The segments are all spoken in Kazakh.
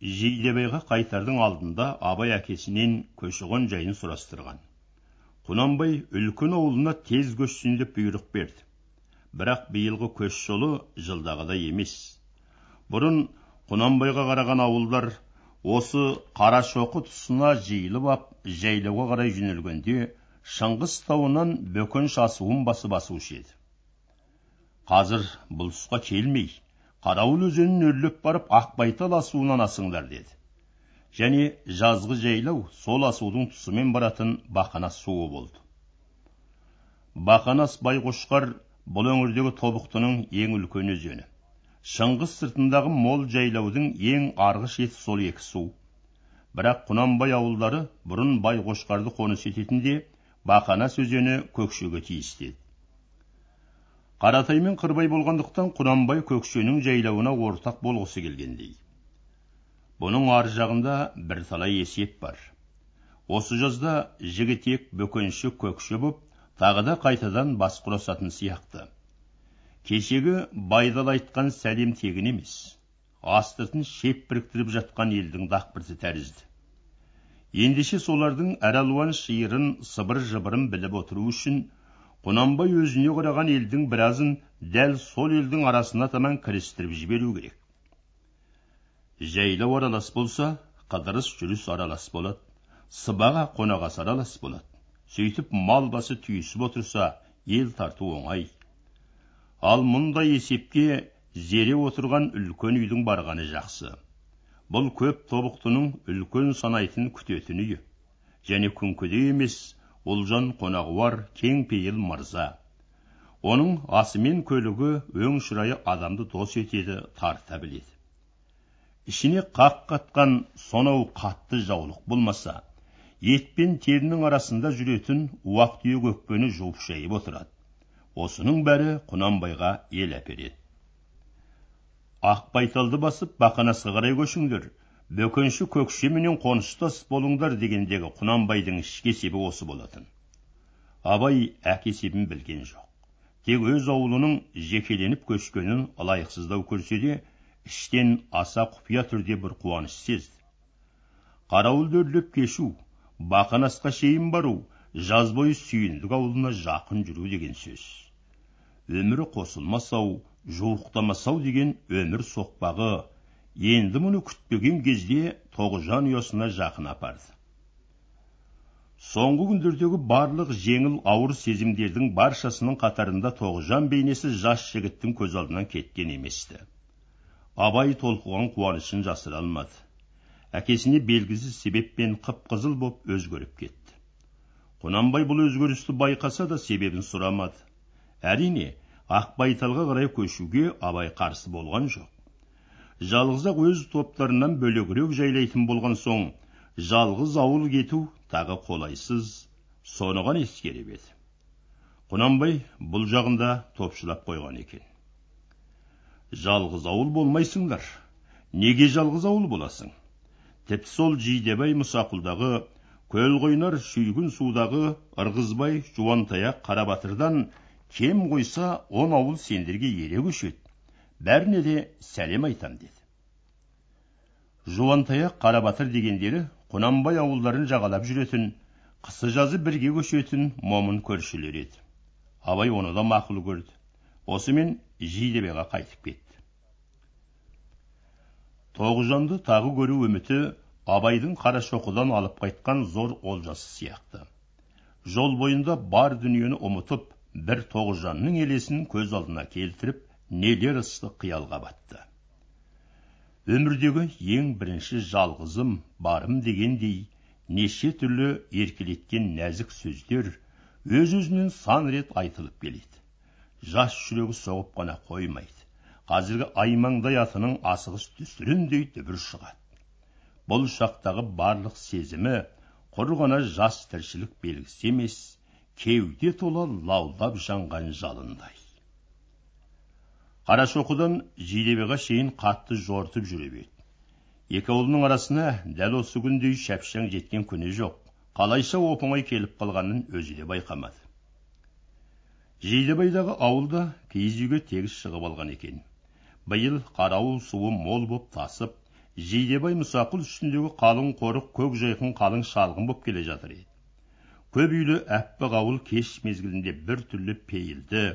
жидебайға қайтардың алдында абай әкесінен көші жайын сұрастырған. Құнанбай үлкен ауылына тез көшсін деп бұйрық берді. Бірақ биылғы көш жолы жылдағыдай емес. Бұрын құнанбайға қараған ауылдар осы қарашоқы тұсына жиылып ап жайлауға қарай жөнелгенде шыңғыс тауынан бөкенш асуын басып асушы еді. Қазір бұл тұсқа келмей. Қарауыл өзенін өрлеп барып ақбайтал асуынан асыңдар деді. Және жазғы жайлау сол асудың тұсымен баратын бақанас суы болды. Бақанас байқошқар бұл өңірдегі тобықтының ең үлкен өзені. Шыңғыс сыртындағы мол жайлаудың ең арғы шеті сол екі су. Бірақ құнанбай ауылдары бұрын байқошқарды қоныс ететінде бақанас өзені көкшеге тиісті еді. Қаратай мен қырбай болғандықтан құнанбай көкшенің жайлауына ортақ болғысы келгендей. Бұның ар жағында бірталай есеп бар. Осы жазда жігітек бөкенші көкше боп тағы да қайтадан бас құрасатын сияқты. Кешегі байдал айтқан сәлем тегін емес. Астыртын шеп біріктіріп жатқан елдің дақпырты тәрізді. Ендеше солардың әралуан шиырын сыбыр жыбырын біліп отыру үшін құнанбай өзіне қараған елдің біразын дәл сол елдің арасына таман кірістіріп жіберу керек. Жайлау аралас болса қыдырыс жүріс аралас болады. Сыбаға қонағас аралас болады. Сөйтіп мал басы түйісіп отырса ел тарту оңай. Ал мұндай есепке зере отырған үлкен үйдің барғаны жақсы. Бұл көп тобықтының үлкен санайтын күтетін үйі. Және күнкедей емес ұлжан қонағуар кең пейіл мырза. Оның асы мен көлігі өң шырайы адамды дос етеді тарта біледі ішіне қақ қатқан сонау қатты жаулық болмаса ет пен терінің арасында жүретін уақ түйек өкпені жуып шайып отырады. Осының бәрі құнанбайға ел әпереді. Ақбайталды басып бақанасқа қарай көшіңдер. Бөкенші көкшеменен қоныстас болыңдар дегендегі құнанбайдың ішкі есебі осы болатын абай әке есебін білген жоқ тек өз аулының жекеленіп көшкенін лайықсыздау көрсе де іштен аса құпия түрде бір қуаныш сезді қарауылды өрлеп кешу бақанасқа шейін бару жаз бойы сүйіндік ауылына жақын жүру деген сөз өмірі қосылмас ау жуықтамас ау деген өмір соқпағы енді мұны күтпеген кезде тоғжан ұясына жақын апарды соңғы күндердегі барлық жеңіл ауыр сезімдердің баршасының қатарында тоғжан бейнесі жас жігіттің көз алдынан кеткен еместі абай толқыған қуанышын жасыра алмады әкесіне белгісіз себеппен қып қызыл боп өзгеріп кетті құнанбай бұл өзгерісті байқаса да себебін сұрамады әрине ақбайталға қарай көшуге абай қарсы болған жоқ жалғыз ақ өз топтарынан бөлегірек жайлайтын болған соң жалғыз ауыл кету тағы қолайсыз соныған ескеріп еді. Құнанбай бұл жағында топшылап қойған екен. Жалғыз ауыл болмайсыңдар. Неге жалғыз ауыл боласың? Тіпті сол жидебай мұсақұлдағы көл қойнар шүйгін судағы ырғызбай жуантаяқ қарабатырдан кем қойса он ауыл сендерге ере көшеді. Бәріне де сәлем айтам деді. Жуантаяқ қарабатыр дегендері құнанбай ауылдарын жағалап жүретін қысы жазы бірге көшетін момын көршілер еді. Абай оны да мақұл көрді. Осымен жидебайға қайтып кетті. Тоғжанды тағы көру үміті абайдың қарашоқыдан алып қайтқан зор олжасы сияқты. Жол бойында бар дүниені ұмытып бір тоғжанның елесін көз алдына келтіріп нелер ыстық қиялға батты. Өмірдегі ең бірінші жалғызым барым дегендей неше түрлі еркелеткен нәзік сөздер өз өзінен сан рет айтылып келеді. Жас жүрегі соғып қана қоймайды. Қазіргі аймаңдай атының асығыс дүсіріндей дүбір шығады. Бұл шақтағы барлық сезімі құр ғана жас тіршілік белгісі емес кеуде тола лаулап жанған жалындай. Қарашоқыдан жидебайға шейін қатты жортып жүріп еді. Екі ауылдың арасына дәл осы күндей шапшаң жеткен күні жоқ. Қалайша оп оңай келіп қалғанын өзі де байқамады. Жидебайдағы ауылда киіз үйге тегіс шығып алған екен. Биыл қарауыл суы мол боп тасып жидебай мұсақұл үстіндегі қалың қорық көк жайқын қалың шалғын боп келе жатыр еді. Көп үйлі әппақ ауыл кеш мезгілінде бір түрлі пейілді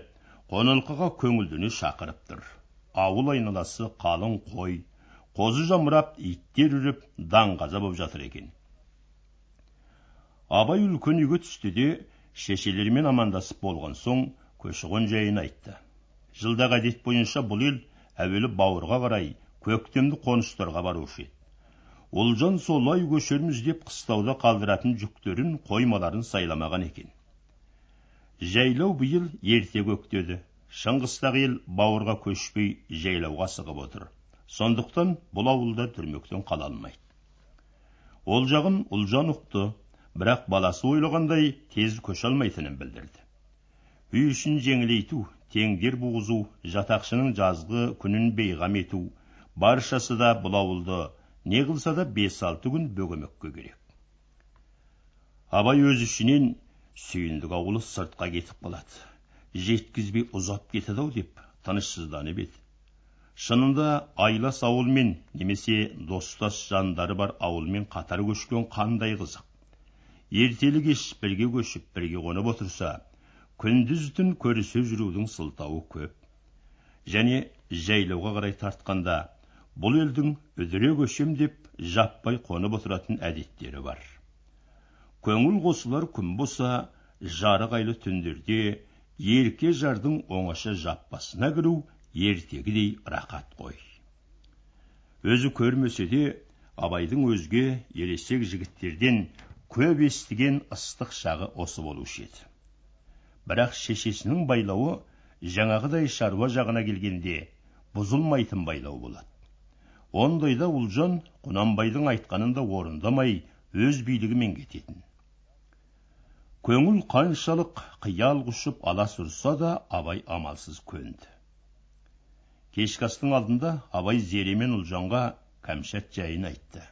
қоналқыға көңілдене шақырып тұр. Ауыл айналасы қалың қой қозы жамырап иттер үріп даңғаза боп жатыр екен. Абай үлкен үйге түсті де шешелерімен амандасып болған соң көші қон жайын айтты. Жылдағы әдет бойынша бұл ел әуелі бауырға қарай көктемді қоныстарға барушы еді. Олжан солай көшерміз деп қыстауда қалдыратын жүктерін қоймаларын сайламаған екен. Жайлау биыл ерте көктеді. Шыңғыстағы ел бауырға көшпей жайлауға асығып отыр. Сондықтан бұл ауылда түрмектен қала алмайды. Ол жағын ұлжан ұқты бірақ баласы ойлағандай тез көше алмайтынын білдірді. Үй ішін жеңілейту теңдер буғызу жатақшының жазғы күнін бейғам ету баршасы да бұл ауылды не қылса да бес алты күн бөгемекке керек. Абай өз ішінен сүйіндік ауылы сыртқа кетіп қалады. Жеткізбей ұзап кетеді ау деп тынышсызданып еді. Шынында айлас ауылмен немесе достас жандары бар ауылмен қатар көшкен қандай қызық. Ертелі кеш бірге көшіп бірге қонып отырса күндіз түн көрісе жүрудің сылтауы көп. Және жайлауға қарай тартқанда бұл елдің үдіре көшем деп жаппай қонып отыратын әдеттері бар. Көңіл қосылар күн болса жарық айлы түндерде ерке жардың оңаша жаппасына кіру ертегідей рақат қой. Өзі көрмесе де абайдың өзге ересек жігіттерден көп естіген ыстық шағы осы болушы еді. Бірақ шешесінің байлауы жаңағыдай шаруа жағына келгенде бұзылмайтын байлау болады. Ондайда ұлжан құнанбайдың айтқанын да орындамай өз билігімен кететін. Көңіл қаншалық қиял құшып алас ұрса да абай амалсыз көнді. Кешкі астың алдында абай зере мен ұлжанға кәмшат жайын айтты.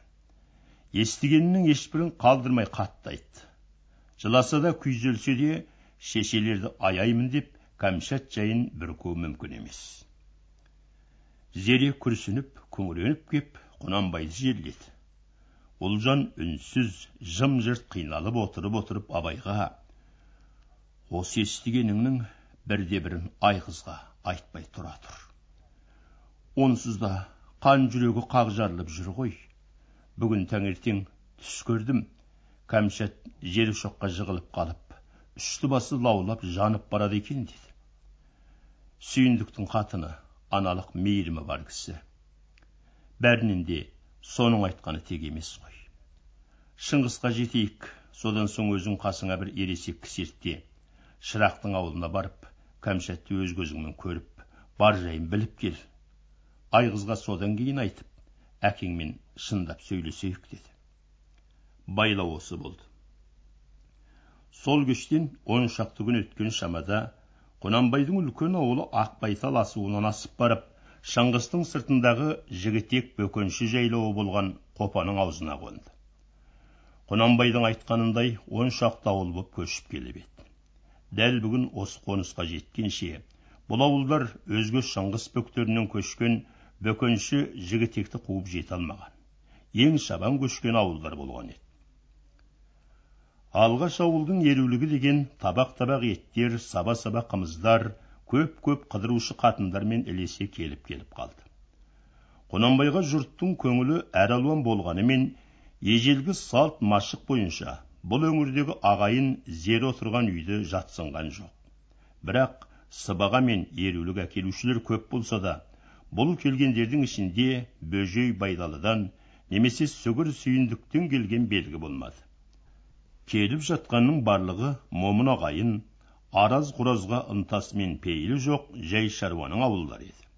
Естігенінің ешбірін қалдырмай қатты айтты. Жыласа да күйзелсе де шешелерді аяймын деп кәмшат жайын бүркеу мүмкін емес. Зере күрсініп күңіреніп кеп құнанбайды жерледі. Ұлжан үнсіз жым жырт қиналып отырып отырып абайға осы естігеніңнің бірде бірін айғызға айтпай тұра тұр. Онсыз да қан жүрегі қақ жарылып жүр ғой. Бүгін таңертең түс көрдім. Кәмшат жер шоққа жығылып қалып үсті басы лаулап жанып барады екен деді. Сүйіндіктің қатыны аналық мейірімі бар кісі. Бәрінен де соның айтқаны тек емес қой. Шыңғысқа жетейік содан соң өзің қасыңа бір ересек кісі ертте шырақтың ауылына барып кәмшатты өз көзіңмен көріп бар жайын біліп кел. Айғызға содан кейін айтып әкеңмен шындап сөйлесейік деді. Байлау осы болды. Сол кештен он шақты күн өткен шамада құнанбайдың үлкен ауылы ақбайтал асуынан асып барып шыңғыстың сыртындағы жігітек бөкенші жайлауы болған қопаның аузына қонды. Құнанбайдың айтқанындай он шақты ауыл боп көшіп келіп еді. Дәл бүгін осы қонысқа жеткенше бұл ауылдар өзге шыңғыс бөктерінен көшкен бөкенші жігітекті қуып жете алмаған. Ең шабан көшкен ауылдар болған еді. Алғаш ауылдың ерулігі деген табақ табақ еттер саба саба қымыздар көп көп қыдырушы қатындармен ілесе келіп келіп қалды. Құнанбайға жұрттың көңілі әралуан болғанымен ежелгі салт машық бойынша бұл өңірдегі ағайын зер отырған үйді жатсынған жоқ. Бірақ сыбаға мен ерулік әкелушілер көп болса да бұл келгендердің ішінде бөжей байдалыдан немесе сүгір сүйіндіктен келген белгі болмады. Келіп жатқанның барлығы момын ағайын араз құразға ынтасымен пейілі жоқ жай шаруаның ауылдары еді.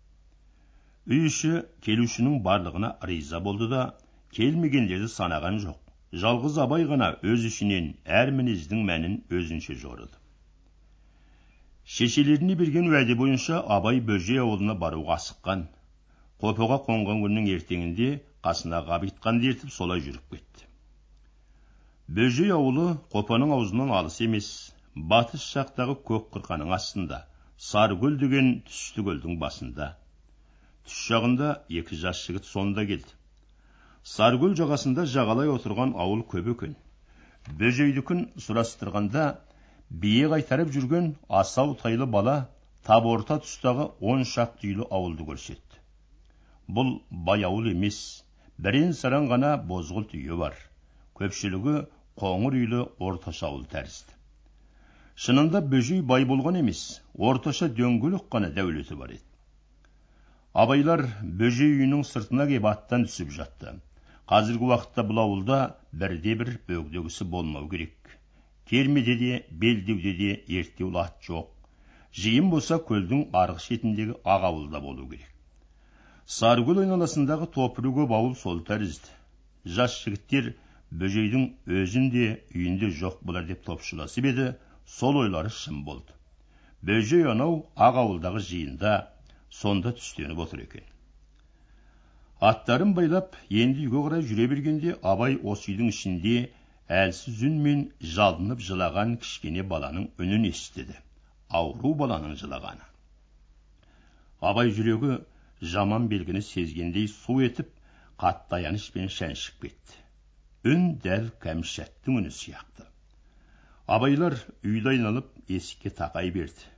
Үй іші келушінің барлығына риза болды да келмегендерді санаған жоқ. Жалғыз абай ғана өз ішінен әр мінездің мәнін өзінше жорыды. Шешелеріне берген уәде бойынша абай бөжей ауылына баруға асыққан. Қопаға қонған күннің ертеңінде қасына ғабитханды ертіп солай жүріп кетті. Бөжей ауылы қопаның аузынан алыс емес батыс жақтағы көк қырқаның астында саркөл деген түсті көлдің басында. Түс жағында екі жас жігіт сонда келді. Саркөл жағасында жағалай отырған ауыл көп екен. Бөжейдікін сұрастырғанда бие қайтарып жүрген асау тайлы бала тап орта тұстағы он шақты үйлі ауылды көрсетті. Бұл бай ауыл емес бірен саран ғана бозғылт үйі бар. Көпшілігі қоңыр үйлі орташа ауыл тәрізді. Шынында бөжей бай болған емес орташа дөңгелек қана дәулеті бар еді. Абайлар бөжей үйінің сыртына кеп аттан түсіп жатты. Қазіргі уақытта бұл ауылда бірде бір бөгде болмау керек. Кермеде де белдеуде де ерттеулі ат жоқ. Жиын болса көлдің арғы шетіндегі ақ ауылда болу керек. Сарыкөл айналасындағы топыры көп ауыл сол тәрізді. Жас жігіттер бөжейдің өзінде үйінде жоқ болар деп топшыласып еді. Сол ойлары шын болды бөжей анау ақ ауылдағы жиында сонда түстеніп отыр екен аттарын байлап енді үйге қарай жүре бергенде абай осы үйдің ішінде әлсіз үнмен жалынып жылаған кішкене баланың үнін естіді ауру баланың жылағаны абай жүрегі жаман белгіні сезгендей су етіп қатты аянышпен шәншіп кетті үн дәл кәмшаттың үні сияқты абайлар үйді айналып есікке тақай берді.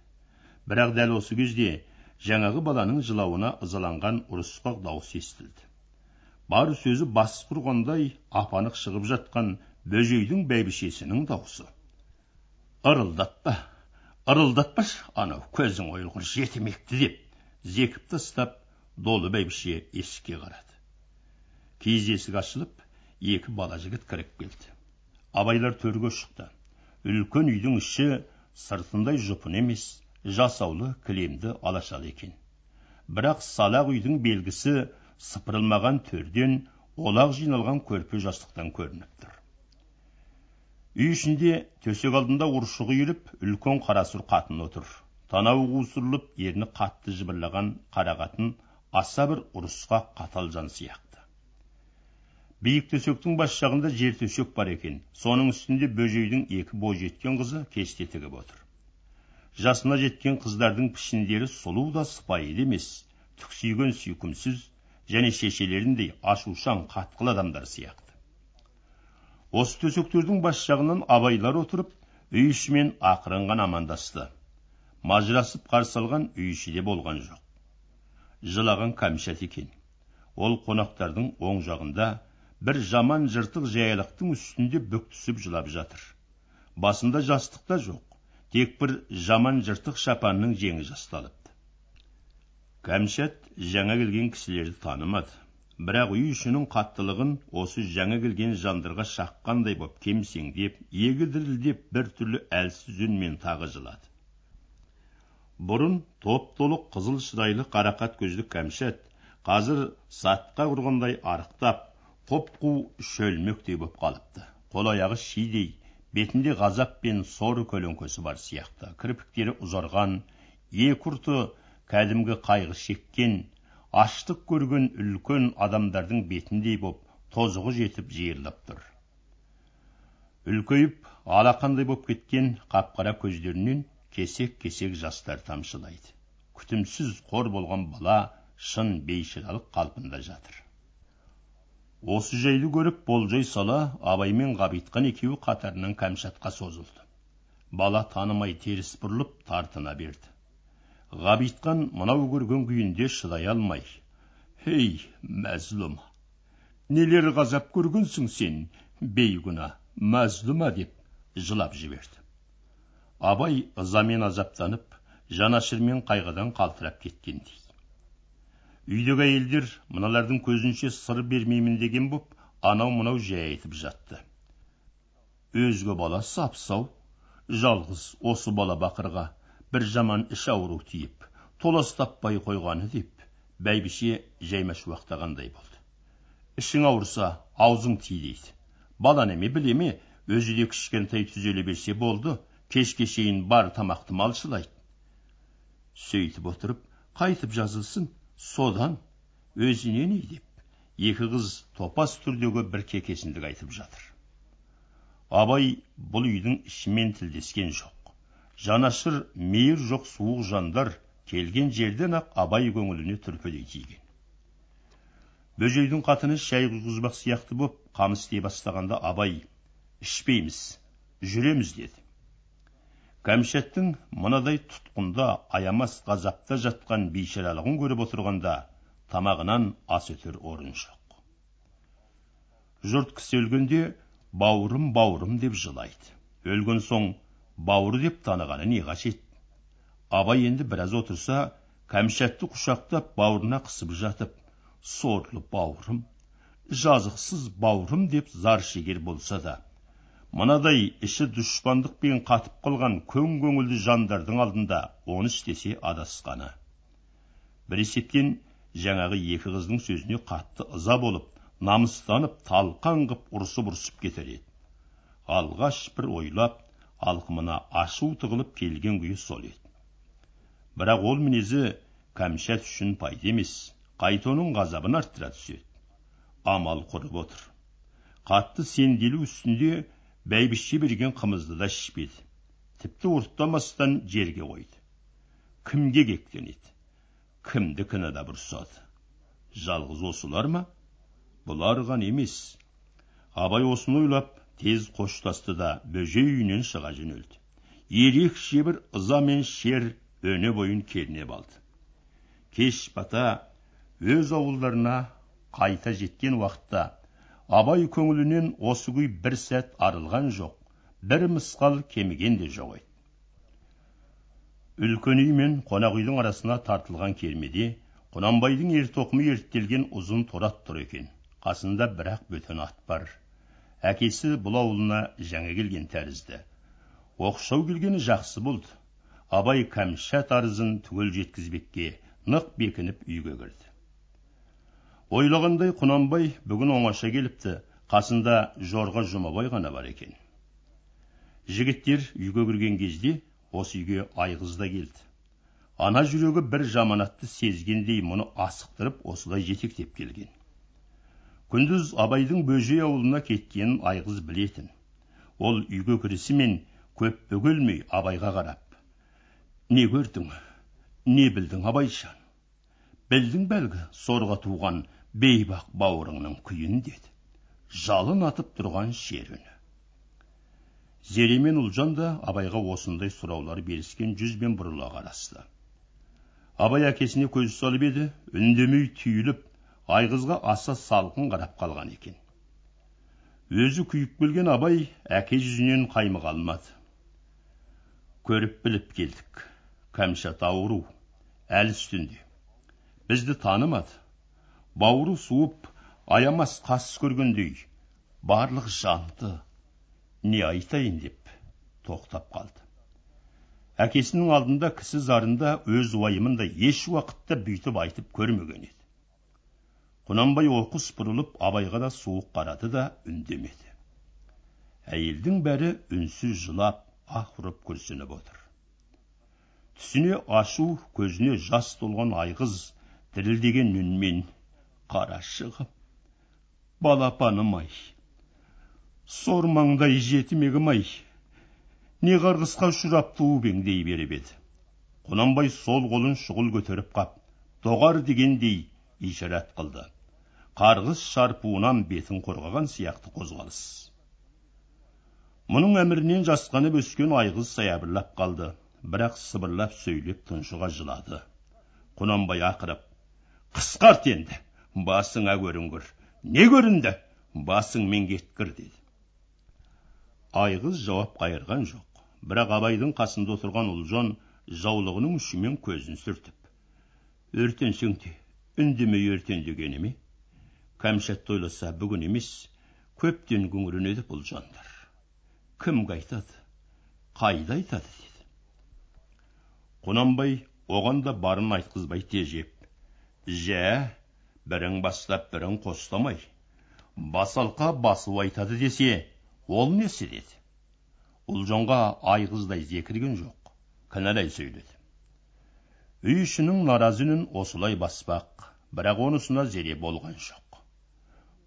Бірақ дәл осы кезде жаңағы баланың жылауына ызаланған ұрысқақ дауыс естілді. Бар сөзі бас құрғандай апанық шығып жатқан бөжейдің бәйбішесінің даусы. Ырылдатпа ырылдатпашы анау көзің ойылғыр жетімекті деп зекіп тастап долы бәйбіше есікке қарады. Киіз есік ашылып екі бала жігіт кіріп келді. Абайлар төрге шықты. Үлкен үйдің іші сыртындай жұпын емес жасаулы кілемді алашалы екен. Бірақ салақ үйдің белгісі сыпырылмаған төрден олақ жиналған көрпе жастықтан көрініп тұр. Үй ішінде төсек алдында ұршығы үйіліп үлкен қарасұр қатын отыр. Танауы қусырылып ерні қатты жыбырлаған қара қатын аса бір ұрысқа қатал жан сияқты биік төсектің бас жағында жер төсек бар екен. Соның үстінде бөжейдің екі бойжеткен қызы кесте тігіп отыр. Жасына жеткен қыздардың пішіндері сұлу да сыпайы да емес. Түксиген сүйкімсіз және шешелеріндей ашушаң қатқыл адамдар сияқты. Осы төсектердің бас жағынан абайлар отырып үй ішімен ақырын ғана амандасты. Мажырасып қарсы алған үй болған жоқ. Жылаған кәмшат екен. Ол қонақтардың оң жағында бір жаман жыртық жаялықтың үстінде бүк түсіп жылап жатыр басында жастық та жоқ тек бір жаман жыртық шапанның жеңі жасталыпты кәмшат жаңа келген кісілерді танымады бірақ үй ішінің қаттылығын осы жаңа келген жандарға шаққандай боп кемсеңдеп егі дірілдеп біртүрлі әлсіз үнмен тағы жылады бұрын топ толық қызыл шырайлы қарақат көзді кәмшат қазір сатқа құрғандай арықтап құп қу шөлмектей боп қалыпты қол аяғы шидей бетінде ғазап пен сор көлеңкесі бар сияқты кірпіктері ұзарған екі ұрты кәдімгі қайғы шеккен аштық көрген үлкен адамдардың бетіндей боп тозығы жетіп жиырылып тұр үлкейіп алақандай боп кеткен қап қара көздерінен кесек кесек жастар тамшылайды күтімсіз қор болған бала шын бейшаралық қалпында жатыр осы жайды көріп болжай сала абай мен ғабитхан екеуі қатарынан кәмшатқа созылды. Бала танымай теріс бұрылып тартына берді. Ғабитхан мынау көрген күйінде шыдай алмай. Ей мәзлұм! Нелер ғазап көргенсің сен бейгүна мәзлұма деп жылап жіберді. Абай ызамен азаптанып жанашырмен қайғыдан қалтырап кеткендей. Үйдегі әйелдер мыналардың көзінше сыр бермеймін деген боп анау мынау жай айтып жатты. Өзге бала сап сау жалғыз осы бала бақырға бір жаман іш ауру тиіп толас таппай қойғаны деп бәйбіше жаймашуақтағандай болды. Ішің ауырса аузың ти дейді. Бала неме біле ме өзі де кішкентай түзеле берсе болды кешке шейін бар тамақты малшылайды. Сөйтіп отырып қайтып жазылсын содан өзіне не деп екі қыз топас түрдегі бір кекесіндік айтып жатыр. Абай бұл үйдің ішімен тілдескен жоқ. Жанашыр мейір жоқ суық жандар келген жерден ақ абай көңіліне түрпідей тиген. Бөжейдің қатыны шай құйғызбақ сияқты боп қамыс істей бастағанда абай ішпейміз жүреміз деді. Кәмшаттың мынадай тұтқында аямас ғазапта жатқан бейшаралығын көріп отырғанда тамағынан ас өтер орын жоқ. Жұрт кісі өлгенде бауырым бауырым деп жылайды. Өлген соң бауыр деп танығаны не қажет? Абай енді біраз отырса кәмшатты құшақтап бауырына қысып жатып сорлы бауырым жазықсыз бауырым деп зар шегер болса да мынадай іші дұшпандықпен қатып қалған көң көңілді жандардың алдында оны істесе адасқаны. Бір есептен жаңағы екі қыздың сөзіне қатты ыза болып намыстанып талқан қып ұрысып ұрсып кетер еді. Алғаш бір ойлап алқымына ашу тығылып келген күйі сол еді. Бірақ ол мінезі кәмшат үшін пайда емес қайтоның ғазабын арттыра түседі. Амал құрып отыр. Қатты сенделу үстінде бәйбіше берген қымызды да ішпеді. Тіпті ұрттамастан жерге қойды. Кімге кектенеді кімді кінәлап ұрсады жалғыз осылар ма? Бұлар ғана емес. Абай осыны ойлап тез қоштасты да бөжей үйінен шыға жөнелді. Ерекше бір ыза мен шер өне бойын кернеп алды. Кеш бата өз ауылдарына қайта жеткен уақытта абай көңілінен осы күй бір сәт арылған жоқ. Бір мысқал кеміген де жоқ еді. Үлкен үй мен қонақ үйдің арасына тартылған кермеде құнанбайдың ер тоқымы ерттелген ұзын торат тұр екен. Қасында бір ақ бөтен ат бар. Әкесі бұл ауылына жаңа келген тәрізді. Оқшау келгені жақсы болды. Абай кәмшат арызын түгел жеткізбекке нық бекініп үйге кірді. Ойлағандай құнанбай бүгін оңаша келіпті. Қасында жорға жұмабай ғана бар екен. Жігіттер үйге кірген кезде осы үйге айғыз да келді. Ана жүрегі бір жаманатты сезгендей мұны асықтырып осылай жетектеп келген. Күндіз абайдың бөжей ауылына кеткенін айғыз білетін. Ол үйге кірісімен көп бөгелмей абайға қарап не көрдің? Не білдің абайжан? Білдің бәлгі сорға туған бейбақ бауырыңның күйін деді жалын атып тұрған шер үні зере мен ұлжан да абайға осындай сұраулар беріскен жүзбен бұрыла қарасты абай әкесіне көз салып еді үндемей түйіліп айғызға аса салқын қарап қалған екен өзі күйіп келген абай әке жүзінен қаймыға алмады көріп біліп келдік кәмшат ауру әлі үстінде бізді танымады бауыры суып аямас қас көргендей барлық жанды не айтайын деп тоқтап қалды. Әкесінің алдында кісі зарында өз уайымын да еш уақытта бүйтіп айтып көрмеген еді. Құнанбай оқыс бұрылып абайға да суық қарады да үндемеді. Әйелдің бәрі үнсіз жылап аһ ұрып күрсініп отыр. Түсіне ашу көзіне жас толған айғыз дірілдеген үнмен қарашығым балапаным ай. Сормаңдай жетімегім ай. Не қарғысқа ұшырап туып ең дей беріп еді. Құнанбай сол қолын шұғыл көтеріп қап доғар дегендей ишарат қылды. Қарғыс шарпуынан бетін қорғаған сияқты қозғалыс. Мұның әмірінен жасқанып өскен айғыз саябырлап қалды бірақ сыбырлап сөйлеп тұншыға жылады. Құнанбай ақырып қысқарт енді басыңа көрінгір не көрінді басыңмен кеткір деді. Айғыз жауап қайырған жоқ. Бірақ абайдың қасында отырған ұлжан жаулығының ұшымен көзін сүртіп өртенсең де үндемей өртен дегені ме? Кәмшатты ойласа бүгін емес көптен күңіренеді бұл жандар кімге айтады қайда айтады құнанбай оған да барын айтқызбай тежеп жә бірің бастап бірің қостамай. Басалқа басу айтады десе ол несі деді. Ұлжанға айғыздай зекірген жоқ кінәлай сөйледі. Үй ішінің наразы үнін осылай баспақ бірақ онысына зере болған жоқ.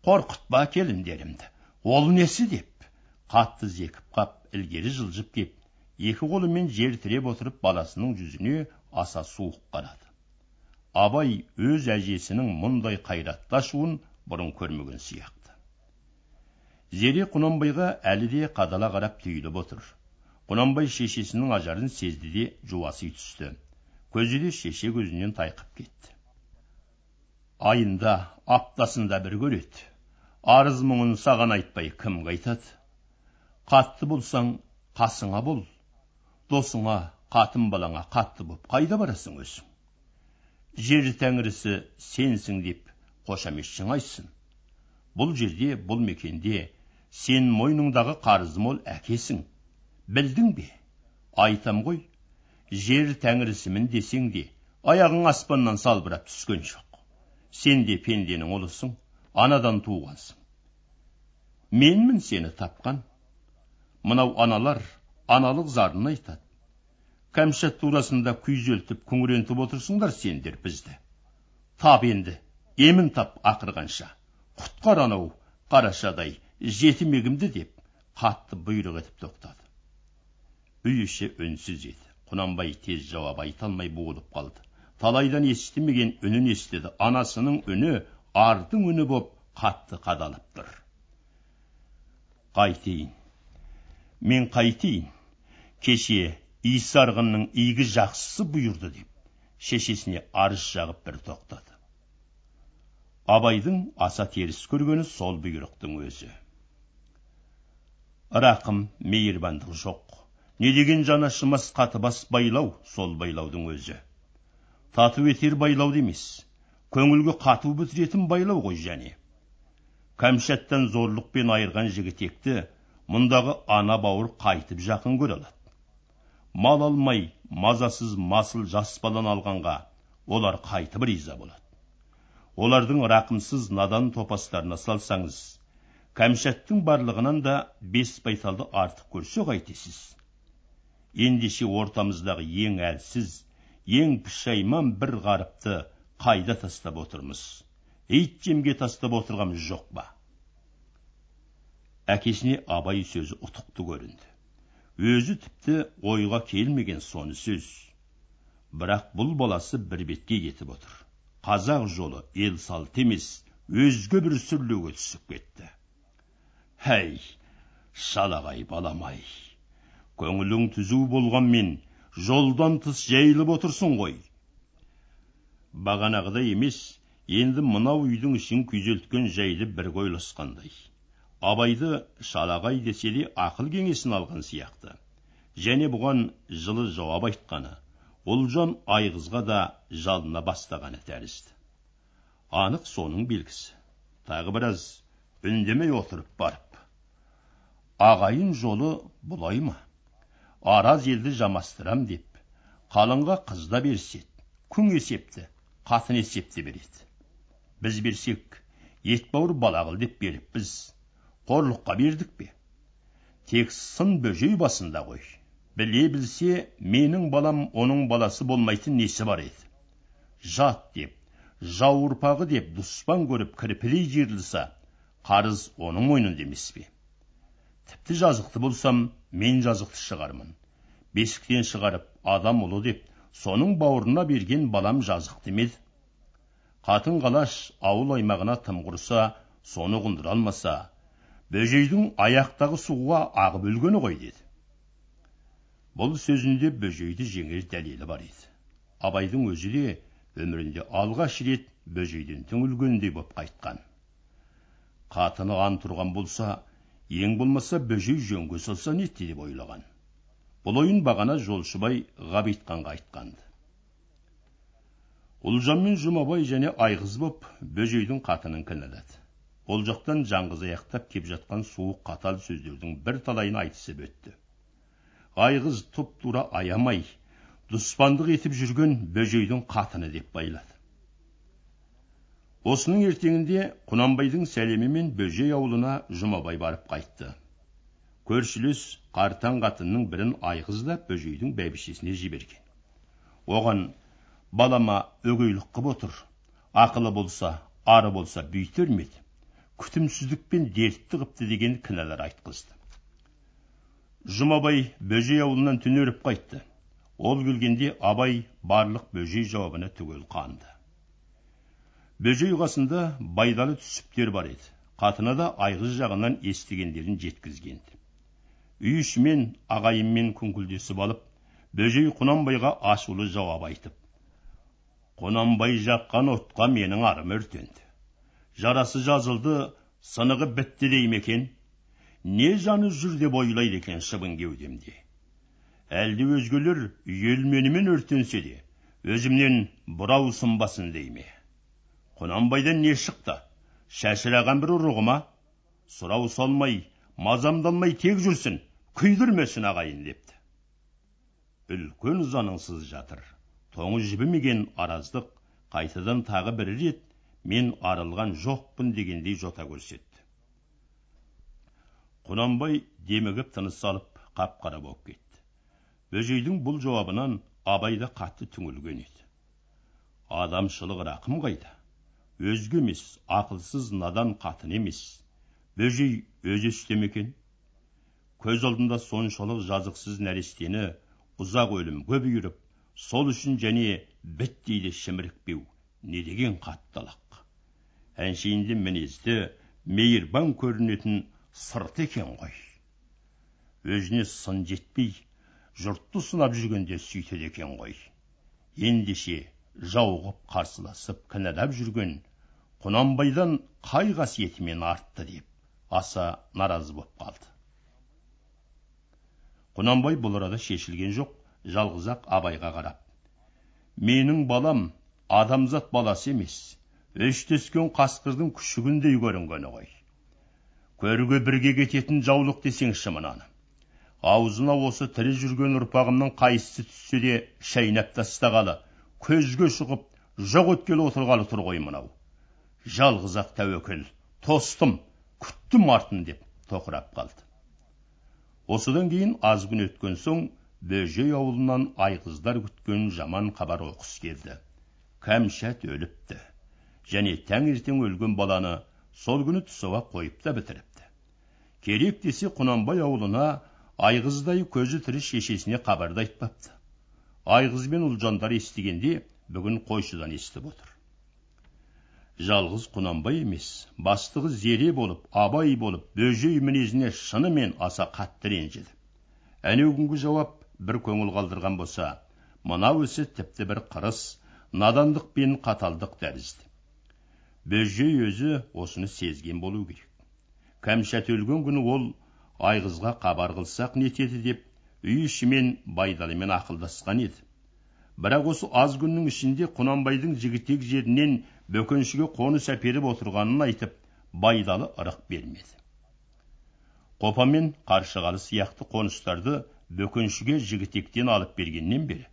Қорқытпа келіндерімді ол несі деп? Қатты зекіп қап ілгері жылжып кеп екі қолымен жер тіреп отырып баласының жүзіне аса суық қарады. Абай өз әжесінің мұндай қайратташуын бұрын көрмеген сияқты. Зере құнанбайға әлі де қадала қарап түйіліп отыр. Құнанбай шешесінің ажарын сезді де жуаси түсті. Көзі де шеше көзінен тайқып кетті. Айында аптасында бір көреді арыз мұңын саған айтпай кім қайтады? Қатты болсаң қасыңа бол. Досыңа қатын балаңа қатты боп қайда барасың өзің? Жер тәңірісі сенсің деп қошаметшің айтсын бұл жерде бұл мекенде сен мойныңдағы қарызы мол әкесің. Білдің бе? Айтам ғой жер тәңірісімін десең де аяғың аспаннан салбырап түскен жоқ. Сен де пенденің ұлысың анадан туғансың. Менмін сені тапқан. Мынау аналар аналық зарын айтады. Кәмшат турасында күйзелтіп күңірентіп отырсыңдар сендер бізді. Тап енді емін тап ақырғанша. Құтқар анау қарашадай жетімегімді деп қатты бұйрық етіп тоқтады. Үй іші үнсіз еді. Құнанбай тез жауап айта алмай буылып қалды. Талайдан естімеген үнін естіді. Анасының үні ардың үні боп қатты қадалып тұр. Қайтейін. Мен қайтейін. Кеше иіс арғынның игі жақсысы бұйырды деп шешесіне арыз жағып бір тоқтады. Абайдың аса теріс көргені сол бұйрықтың өзі. Рақым мейірбандық жоқ. Не деген жаны ашымас қатыбас байлау сол байлаудың өзі. Тату етер байлау емес көңілге қату бітіретін байлау ғой және. Кәмшаттан зорлықпен айырған жігітекті мұндағы ана бауыр қайтып жақын көре алады. Мал алмай мазасыз масыл жас баланы алғанға олар қайтып риза болады. Олардың рақымсыз надан топастарына салсаңыз кәмшаттың барлығынан да бес байталды артық көрсе қайтесіз. Ендеше ортамыздағы ең әлсіз ең пішайман бір ғарыпты қайда тастап отырмыз? Ит жемге тастап отырғамыз жоқ па? Әкесіне абай сөзі ұтықты көрінді. Өзі тіпті ойға келмеген соны сөз бірақ бұл баласы бір бетке кетіп отыр қазақ жолы ел салты емес өзге бір сүрлеуге түсіп кетті әй шалағай баламай көңілің түзу болғанмен жолдан тыс жайылып отырсың ғой бағанағыдай емес енді мынау үйдің ішін күйзелткен жайды бір ойласқандай абайды шалағай десе де ақыл кеңесін алған сияқты. Және бұған жылы жауап айтқаны ұлжан айғызға да жалына бастағаны тәрізді. Анық соның белгісі. Тағы біраз үндемей отырып барып ағайын жолы бұлай ма? Араз елді жамастырам деп қалыңға қыз да беріседі күң есепті қатын есепті береді. Біз берсек етбауыр бала қыл деп беріппіз. Қорлыққа бердік пе? Тек сын бөжей басында ғой біле білсе менің балам оның баласы болмайтын несі бар еді? Жат деп жау ұрпағы деп дұспан көріп кірпілей жиырылса қарыз оның мойнында емес пе? Тіпті жазықты болсам мен жазықты шығармын. Бесіктен шығарып адам ұлы деп соның бауырына берген балам жазықты ме қатын қалаш ауыл аймағына тым құрса соны құндыра алмаса бөжейдің аяқтағы суға ағып өлгені ғой деді. Бұл сөзінде бөжейді жеңер дәлелі бар еді. Абайдың өзі де өмірінде алғаш рет бөжейден түңілгендей боп қайтқан. Қатыны ан тұрған болса ең болмаса бөжей жөнге салса нетті деп ойлаған. Бұл ойын бағана жолшыбай ғабитханға айтқанды. Ұлжан мен жұмабай және айғыз боп бөжейдің қатынын кінәлады. Ол жақтан жаңғыз аяқтап кеп жатқан суық қатал сөздердің бір талайын айтысып өтті. Айғыз тұп тура аямай дұспандық етіп жүрген бөжейдің қатыны деп байлады. Осының ертеңінде құнанбайдың сәлемімен бөжей аулына жұмабай барып қайтты. Көршілес қартаң қатынның бірін айғыз да бөжейдің бәйбішесіне жіберген. Оған балама өгейлік қып отыр ақылы болса ары болса бүйтер ме еді күтімсіздікпен дертті қыпты деген кінәлар айтқызды. Жұмабай бөжей аулынан түнеріп қайтты. Ол келгенде абай барлық бөжей жауабына түгел қанды. Бөжей қасында байдалы түсіптер бар еді. Қатыны да айғыз жағынан естігендерін жеткізген үй ішімен ағайынмен күңкілдесіп алып бөжей құнанбайға ашулы жауап айтып құнанбай жаққан отқа менің арым өртенді жарасы жазылды сынығы бітті дей ме екен не жаны жүр деп ойлайды екен шыбын кеудемде әлде өзгелер үйелменімен өртенсе де өзімнен бұрау сынбасын дей ме құнанбайдан не шықты шашыраған бір ұрығы ма сұрау салмай мазамданмай тек жүрсін күйдірмесін ағайын депті үлкен заныңсыз жатыр тоңы жібімеген араздық қайтадан тағы бір рет мен арылған жоқпын дегендей жота көрсетті. Құнанбай демігіп тыныс алып қап қара болып кетті. Бөжейдің бұл жауабынан абай да қатты түңілген еді. Адамшылық рақым қайда? Өзге емес ақылсыз надан қатын емес. Бөжей өзі істеме екен? Көз алдында соншалық жазықсыз нәрестені ұзақ өлімге бұйырып сол үшін және біт дейді шімірікпеу не деген қаттылық? Әншейінде мінезді мейірбан көрінетін сырт екен ғой. Өзіне сын жетпей жұртты сынап жүргенде сөйтеді екен ғой. Ендеше жауығып қарсыласып кінәлап жүрген құнанбайдан қай қасиетімен артты деп аса наразы боп қалды. Құнанбай бұл арада шешілген жоқ жалғыз ақ абайға қарап. Менің балам адамзат баласы емес өштескен қасқырдың күшігіндей көрінгені ғой. Көрге бірге кететін жаулық десеңші мынаны. Аузына осы тірі жүрген ұрпағымның қайсысы түссе де шайнап тастағалы көзге шығып жоқ өткелі отырғалы тұр ғой мынау. Жалғыз ақ тәуекел тостым күттім артын деп тоқырап қалды. Осыдан кейін аз күн өткен соң бөжей аулынан айғыздар күткен жаман хабар оқыс келді. Кәмшат өліпті. Және таңертең өлген баланы сол күні тұсауға қойып та бітіріпті. Керек десе құнанбай аулына айғыздай көзі тірі шешесіне хабарды айтпапты. Айғыз бен ұлжандар естігенде бүгін қойшыдан естіп отыр. Жалғыз құнанбай емес бастығы зере болып абай болып бөжей мінезіне шынымен аса қатты ренжіді. Әнеу күнгі жауап бір көңіл қалдырған болса мынау ісі тіпті бір қырыс надандық пен қаталдық тәрізді. Бөжей өзі осыны сезген болу керек. Кәмшат өлген күні ол айғызға хабар қылсақ нетеді деп үй ішімен байдалымен ақылдасқан еді. Бірақ осы аз күннің ішінде құнанбайдың жігітек жерінен бөкеншіге қоныс әперіп отырғанын айтып байдалы ырық бермеді. Қопа мен қаршығалы сияқты қоныстарды бөкеншіге жігітектен алып бергеннен бері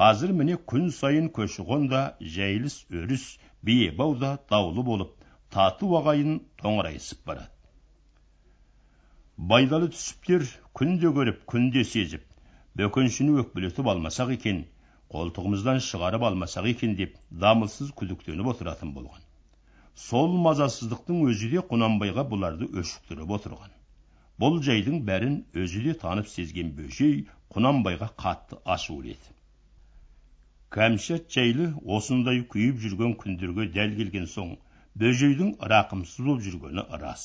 қазір міне күн сайын көші қон да жәйіліс өріс биебау да даулы болып тату ағайын тоңырайысып барады. Байдалы түсіптер күнде көріп күнде сезіп бөкеншіні өкпелетіп алмасақ екен қолтығымыздан шығарып алмасақ екен деп дамылсыз күдіктеніп отыратын болған. Сол мазасыздықтың өзі де құнанбайға бұларды өшіктіріп отырған. Бұл жайдың бәрін өзі де танып сезген бөжей құнанбайға қатты ашулы еді кәмшат жайлы осындай күйіп жүрген күндерге дәл келген соң бөжейдің рақымсыз болып жүргені рас.